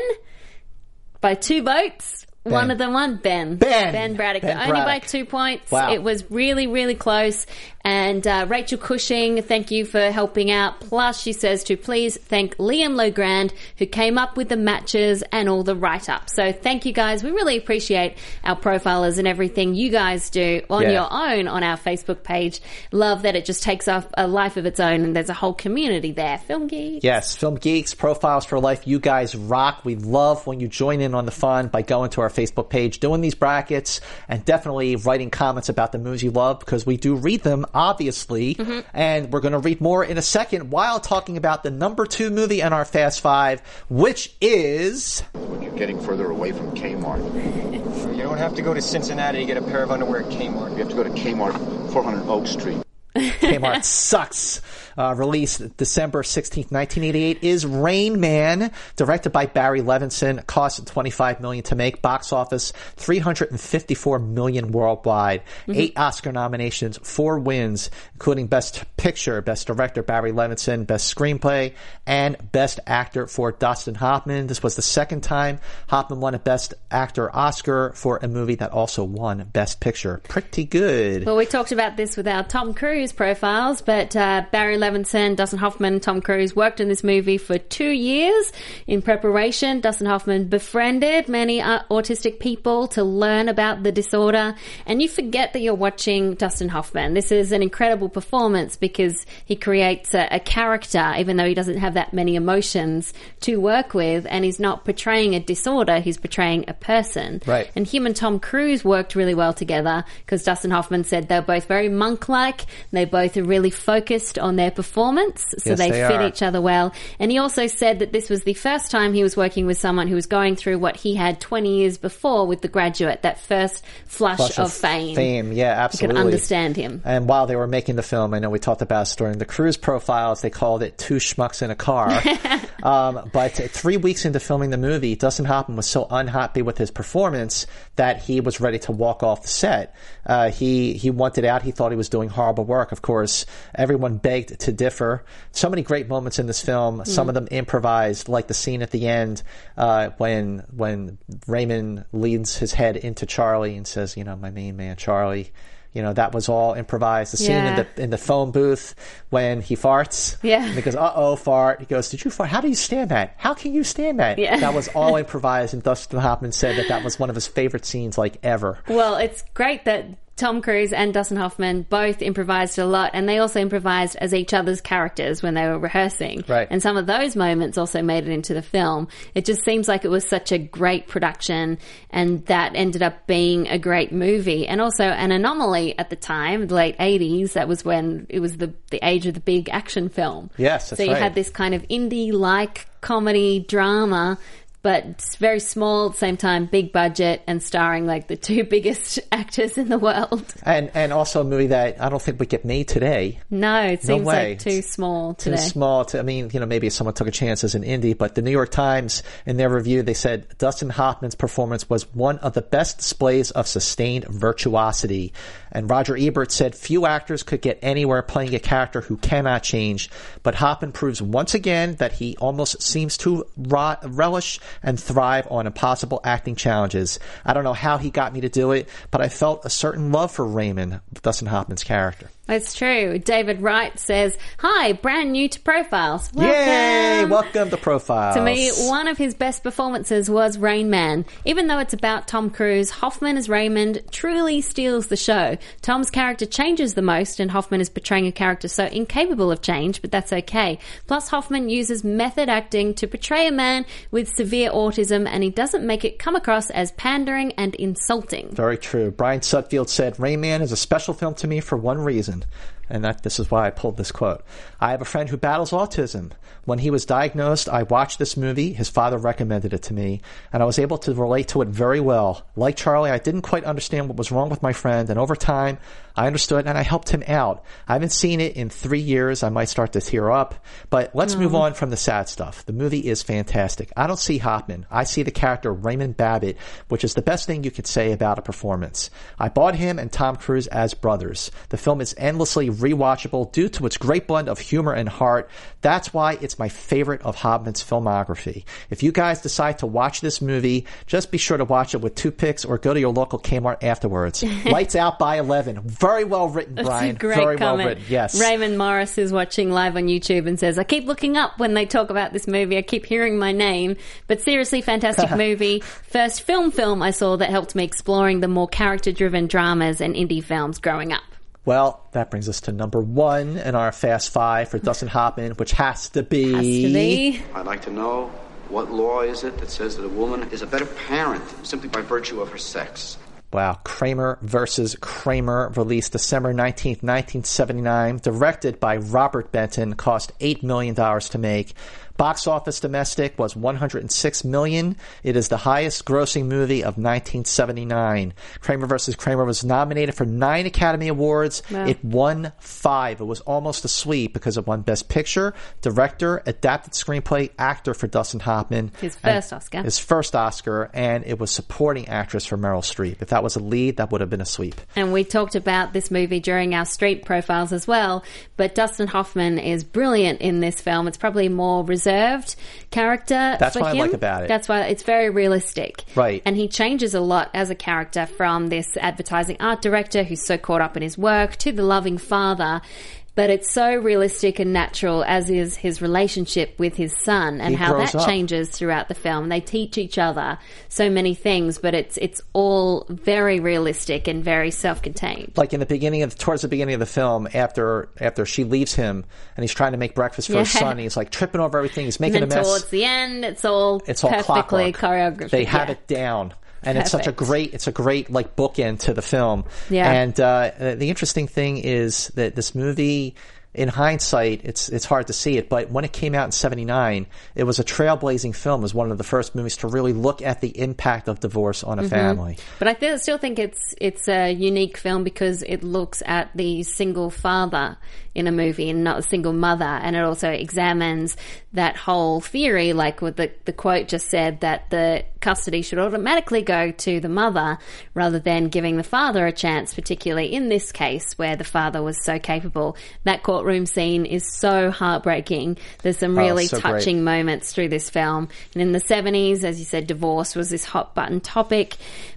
by two votes. One of them won Ben. Ben. Ben Braddock. Ben Only by two points. Wow. It was really, really close. And uh, Rachel Cushing, thank you for helping out. Plus, she says to please thank Liam Logrand, who came up with the matches and all the write up. So thank you guys. We really appreciate our profilers and everything you guys do on Yeah. your own on our Facebook page. Love that it just takes off a life of its own and there's a whole community there. Film Geeks. Yes, Film Geeks, Profiles for Life, you guys rock. We love when you join in on the fun by going to our Facebook page, doing these brackets, and definitely writing comments about the movies you love because we do read them, obviously. Mm-hmm. And we're going to read more in a second while talking about the number two movie in our Fast Five, which is. When you're getting further away from Kmart, You don't have to go to Cincinnati to get a pair of underwear at Kmart. you have to go to Kmart, 400 Oak Street. Kmart sucks. Uh, released December 16th, 1988 is Rain Man, directed by Barry Levinson, cost 25 million to make, box office 354 million worldwide, eight Oscar nominations, four wins, including Best Picture, Best Director Barry Levinson, Best Screenplay, and Best Actor for Dustin Hoffman. This was the second time Hoffman won a Best Actor Oscar for a movie that also won Best Picture. Pretty good. Well, we talked about this with our Tom Cruise profiles, but uh, Barry Levinson, Dustin Hoffman, Tom Cruise worked in this movie for two years in preparation. Dustin Hoffman befriended many uh, autistic people to learn about the disorder, and you forget that you're watching Dustin Hoffman. This is an incredible performance because he creates a, a character, even though he doesn't have that many emotions to work with, and he's not portraying a disorder; he's portraying a person. Right. And him and Tom Cruise worked really well together because Dustin Hoffman said they're both very monk-like. They both are really focused on their performance, so Yes, they, they fit are. each other well. And he also said that this was the first time he was working with someone who was going through what he had 20 years before with The Graduate, that first flush, Flush of, fame. Fame, yeah, absolutely. could understand him. And while they were making the film, I know we talked about this during the cruise profiles. They called it Two Schmucks in a Car. um, but three weeks into filming the movie, Dustin Hoffman was so unhappy with his performance that he was ready to walk off the set. Uh, he he wanted out. He thought he was doing horrible work. Of course, everyone begged to differ. So many great moments in this film. Some of them improvised, like the scene at the end uh, when when Raymond leads his head into Charlie and says, "You know, my main man, Charlie." You know that was all improvised. The scene in the in the phone booth when he farts. Yeah. And he goes, "Uh oh, fart." He goes, "Did you fart? How do you stand that? How can you stand that?" Yeah. That was all improvised, and Dustin Hoffman said that that was one of his favorite scenes like ever. Well, it's great that Tom Cruise and Dustin Hoffman both improvised a lot, and they also improvised as each other's characters when they were rehearsing. Right. And some of those moments also made it into the film. It just seems like it was such a great production, and that ended up being a great movie, and also an anomaly at the time, the late '80s. That was when it was the the age of the big action film. Yes, that's so you right. had this kind of indie-like comedy drama. But it's very small at the same time, big budget, and starring like the two biggest actors in the world. And and also a movie that I don't think would get made today. No, it No seems way. like too small Too small to, I mean, you know, maybe if someone took a chance as an indie, but the New York Times in their review, they said Dustin Hoffman's performance was one of the best displays of sustained virtuosity. And Roger Ebert said few actors could get anywhere playing a character who cannot change, but Hoffman proves once again that he almost seems to ro- relish and thrive on impossible acting challenges. I don't know how he got me to do it, but I felt a certain love for Raymond, Dustin Hoffman's character. It's true. David Wright says, Hi, brand new to Profiles. Welcome. Yay! Welcome to Profiles. To me, one of his best performances was Rain Man. Even though it's about Tom Cruise, Hoffman as Raymond truly steals the show. Tom's character changes the most, and Hoffman is portraying a character so incapable of change, but that's okay. Plus, Hoffman uses method acting to portray a man with severe autism, and he doesn't make it come across as pandering and insulting. Very true. Brian Sutfield said, Rain Man is a special film to me for one reason hand. And that this is why I pulled this quote. I have a friend who battles autism. When he was diagnosed, I watched this movie. His father recommended it to me, and I was able to relate to it very well. Like Charlie, I didn't quite understand what was wrong with my friend, and over time, I understood and I helped him out. I haven't seen it in three years. I might start to tear up, but let's move mm. on from the sad stuff. The movie is fantastic. I don't see Hoffman. I see the character Raymond Babbitt, which is the best thing you could say about a performance. I bought him and Tom Cruise as brothers. The film is endlessly rewatchable due to its great blend of humor and heart. That's why it's my favorite of Hoffman's filmography. If you guys decide to watch this movie, just be sure to watch it with toothpicks or go to your local Kmart afterwards. Lights out by 11. Very well written, Brian. great Very comment. well written. Yes. Raymond Morris is watching live on YouTube and says, I keep looking up when they talk about this movie. I keep hearing my name. But seriously, fantastic movie. First film film I saw that helped me exploring the more character driven dramas and indie films growing up. Well, that brings us to number one in our Fast Five for Dustin Hoffman, which has to be. Has to be. I'd like to know what law is it that says that a woman is a better parent simply by virtue of her sex? Wow, Kramer versus Kramer, released December 19th, 1979, directed by Robert Benton, cost $8 million to make. Box office domestic was 106 million. It is the highest grossing movie of 1979. Kramer versus Kramer was nominated for nine Academy Awards. Wow. It won five. It was almost a sweep because it won Best Picture, Director, Adapted Screenplay, Actor for Dustin Hoffman. His first Oscar. His first Oscar, and it was Supporting Actress for Meryl Streep. If that was a lead, that would have been a sweep. And we talked about this movie during our Streep profiles as well. But Dustin Hoffman is brilliant in this film. It's probably more reserved character. That's what I him. like about it. That's why it's very realistic. Right. And he changes a lot as a character from this advertising art director who's so caught up in his work to the loving father. But it's so realistic and natural, as is his relationship with his son, and He how that up. changes throughout the film. They teach each other so many things, but it's it's all very realistic and very self-contained. Like in the beginning of, towards the beginning of the film, after after she leaves him and he's trying to make breakfast for his son, he's like tripping over everything. He's making a mess. towards the end, it's all it's all perfectly choreographed. They have yeah. it down. And it's such a great, it's a great like bookend to the film. Yeah. And uh, the interesting thing is that this movie, in hindsight, it's it's hard to see it, but when it came out in '79, it was a trailblazing film. It was one of the first movies to really look at the impact of divorce on a Mhm. family. But I th- still think it's it's a unique film because it looks at the single father in a movie and not a single mother, and it also examines that whole theory, like what the the quote just said that the custody should automatically go to the mother rather than giving the father a chance, particularly in this case where the father was so capable. That courtroom scene is so heartbreaking. There's some Oh, really so great. touching moments through this film. And in the 70s, as you said, divorce was this hot button topic,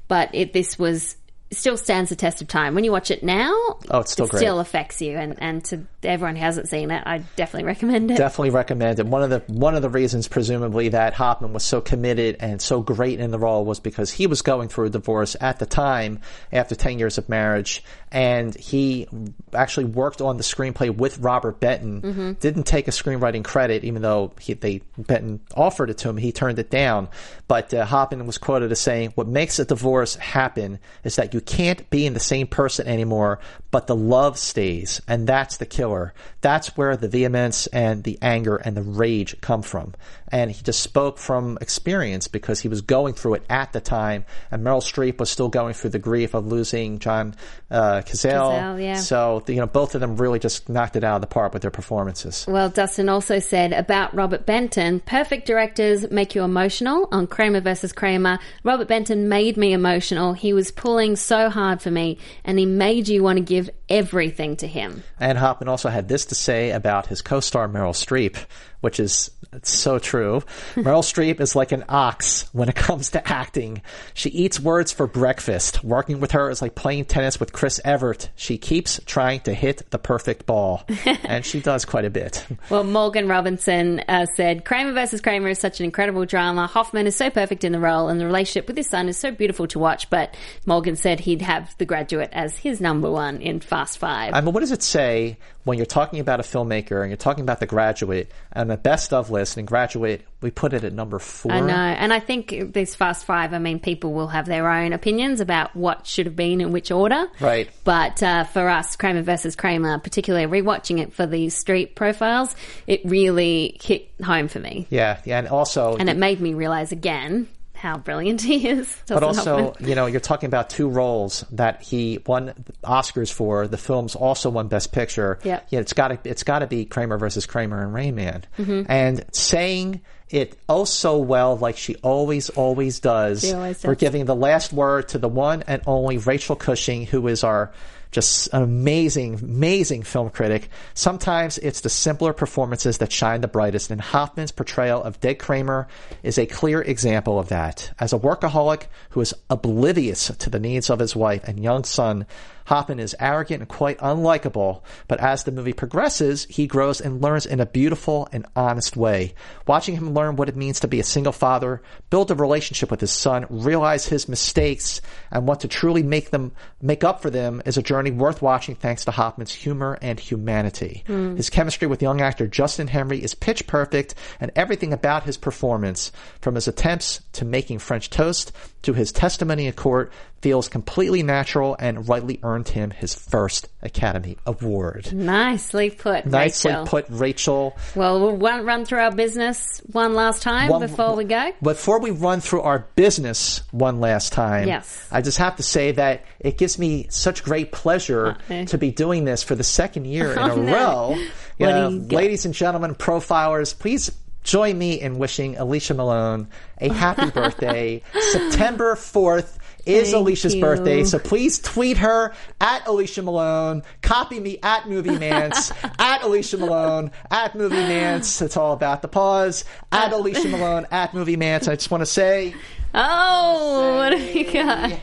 but it, this was still stands the test of time. When you watch it now, Oh, it's still it great. still affects you and, and to everyone hasn't seen it, I definitely recommend it. Definitely recommend it. One of the one of the reasons, presumably, that Hoffman was so committed and so great in the role was because he was going through a divorce at the time after ten years of marriage, and he actually worked on the screenplay with Robert Benton. Mm-hmm. Didn't take a screenwriting credit, even though he, they Benton offered it to him. He turned it down. But uh, Hoffman was quoted as saying, "What makes a divorce happen is that you can't be in the same person anymore, but the love stays, and that's the killer." That's where the vehemence and the anger and the rage come from. And he just spoke from experience because he was going through it at the time. And Meryl Streep was still going through the grief of losing John uh, Cazale. Cazale, yeah. So, you know, both of them really just knocked it out of the park with their performances. Well, Dustin also said about Robert Benton, perfect directors make you emotional. On Kramer versus Kramer, Robert Benton made me emotional. He was pulling so hard for me, and he made you want to give everything to him. And Hoffman also had this to say about his co-star Meryl Streep, which is so true. Meryl Streep is like an ox when it comes to acting. She eats words for breakfast. Working with her is like playing tennis with Chris Evert. She keeps trying to hit the perfect ball, and she does quite a bit. Well, Morgan Robinson uh, said Kramer versus Kramer is such an incredible drama. Hoffman is so perfect in the role, and the relationship with his son is so beautiful to watch. But Morgan said he'd have The Graduate as his number one in Fast Five. I mean, what does it say when you're talking about a filmmaker and you're talking about The Graduate and the best of list and Graduate? We put it at number four. I know, and I think these Fast Five. I mean, people will have their own opinions about what should have been in which order. Right. But uh, for us, Kramer versus Kramer, particularly rewatching it for these Streep profiles, it really hit home for me, Yeah, yeah, and also and it made me realize again how brilliant he is. but also, you know, you're talking about two roles that he won Oscars for. The film's also won Best Picture. Yep. Yeah, it's got to it's got to be Kramer versus Kramer and Rain Man. Mhm. And saying it oh so well, like she always always does. She always We're giving the last word to the one and only Rachel Cushing, who is our just an amazing, amazing film critic. Sometimes it's the simpler performances that shine the brightest, and Hoffman's portrayal of Dick Kramer is a clear example of that. As a workaholic who is oblivious to the needs of his wife and young son, Hoffman is arrogant and quite unlikable, but as the movie progresses, he grows and learns in a beautiful and honest way. Watching him learn what it means to be a single father, build a relationship with his son, realize his mistakes, and want to truly make them make up for them is a journey worth watching thanks to Hoffman's humor and humanity. Hmm. His chemistry with young actor Justin Henry is pitch perfect, and everything about his performance, from his attempts to making French toast to his testimony in court, feels completely natural and rightly earned him his first Academy Award. Nicely put, Nicely Rachel. put, Rachel. Well, we'll run, run through our business one last time One- before we go. Before we run through our business one last time, Yes. I just have to say that it gives me such great pleasure Uh-oh. to be doing this for the second year in Oh, a no. row. You know, ladies and gentlemen, profilers, please join me in wishing Alicia Malone a happy birthday. September 4th is Thank Alicia's you. birthday, so please tweet her at Alicia Malone, copy me at Movie Mantz, at Alicia Malone, at Movie Mantz. It's all about the pause. At uh, Alicia Malone, at Movie Mantz. I just want to say Oh, what have you got?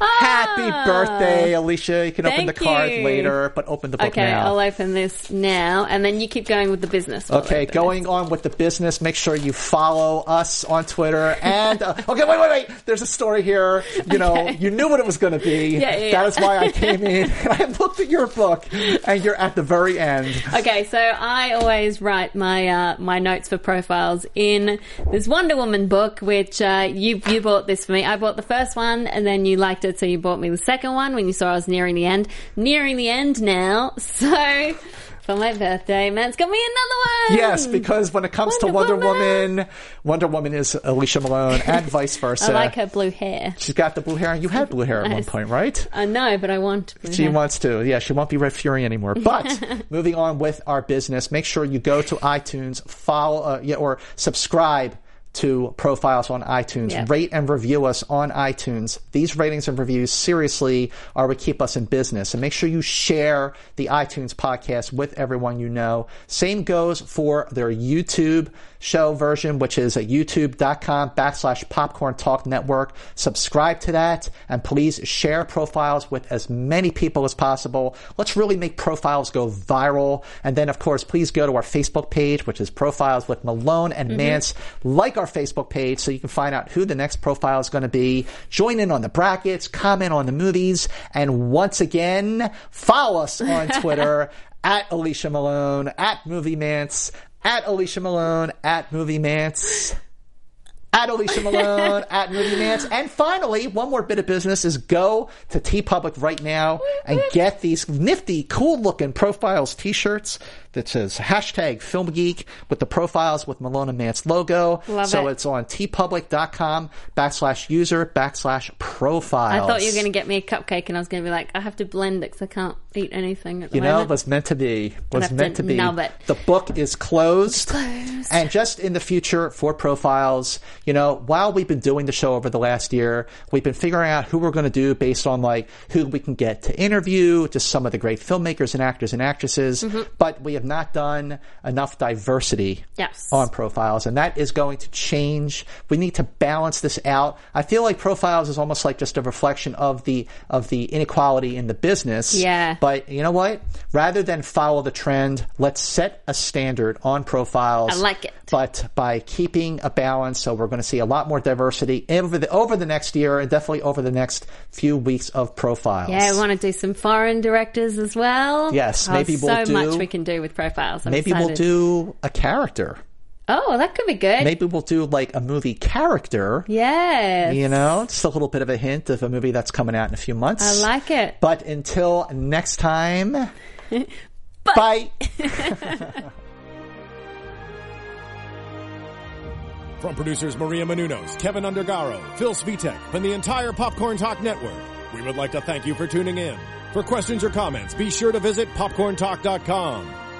Happy Ah. birthday, Alicia. You can open the card you. later, but open the book Okay, now. I'll open this now, and then you keep going with the business. Okay, going on with the business. Make sure you follow us on Twitter. And uh, okay, wait, wait, wait. There's a story here. You know, you knew what it was going to be. Yeah, yeah, That is why I came in. And I looked at your book, and you're at the very end. Okay, so I always write my uh, my notes for profiles in this Wonder Woman book, which uh, you you bought this for me. I bought the first one, and then you liked it, so you bought me the second one when you saw I was nearing the end. Nearing the end now, so for my birthday, Matt's got me another one. Yes, because when it comes to Wonder Woman, Wonder Woman is Alicia Malone, and vice versa. I like her blue hair. She's got the blue hair. You had blue hair at one point, right? I know, but I want blue She hair. wants to. Yeah, she won't be Red Fury anymore. But moving on with our business, make sure you go to iTunes, follow, uh, yeah, or subscribe to profiles on iTunes. Yeah. Rate and review us on iTunes. These ratings and reviews seriously are what keep us in business. And make sure you share the iTunes podcast with everyone you know. Same goes for their YouTube show version, which is at youtube.com backslash popcorn talk network. Subscribe to that and please share profiles with as many people as possible. Let's really make profiles go viral. And then, of course, please go to our Facebook page, which is profiles with Malone and Mhm. Mantz. Like our Facebook page so you can find out who the next profile is going to be. Join in on the brackets, comment on the movies, and once again, follow us on Twitter at Alicia Malone, at Movie Mantz, at Alicia Malone, at Movie Mantz. At Alicia Malone, at Movie Mantz. And finally, one more bit of business is go to TeePublic right now and get these nifty, cool looking profiles t-shirts that says hashtag film geek with the profiles with Malone and Mantz logo. Love so it. it's on teepublic.com backslash user backslash profiles. I thought you were going to get me a cupcake, and I was going to be like, I have to blend it because I can't eat anything at the You know, it moment. was meant to be. Was meant to to be. The book is closed. closed. And just in the future for profiles, you know, while we've been doing the show over the last year, we've been figuring out who we're going to do based on like who we can get to interview, just some of the great filmmakers and actors and actresses. Mhm. But we have not done enough diversity Yes. on profiles, and that is going to change. We need to balance this out. I feel like profiles is almost like just a reflection of the of the inequality in the business. Yeah. But you know what? Rather than follow the trend, let's set a standard on profiles. I like it. But by keeping a balance, so we're going to see a lot more diversity over the over the next year, and definitely over the next few weeks of profiles. Yeah, we want to do some foreign directors as well. Yes, Oh, maybe we'll so do- much we can do with profiles. I'm Maybe we'll do a character. Oh, that could be good. Maybe we'll do like a movie character. Yes. You know, just a little bit of a hint of a movie that's coming out in a few months. I like it. But until next time, bye. From producers Maria Menounos, Kevin Undergaro, Phil Svitek, and the entire Popcorn Talk Network, we would like to thank you for tuning in. For questions or comments, be sure to visit popcorntalk.com.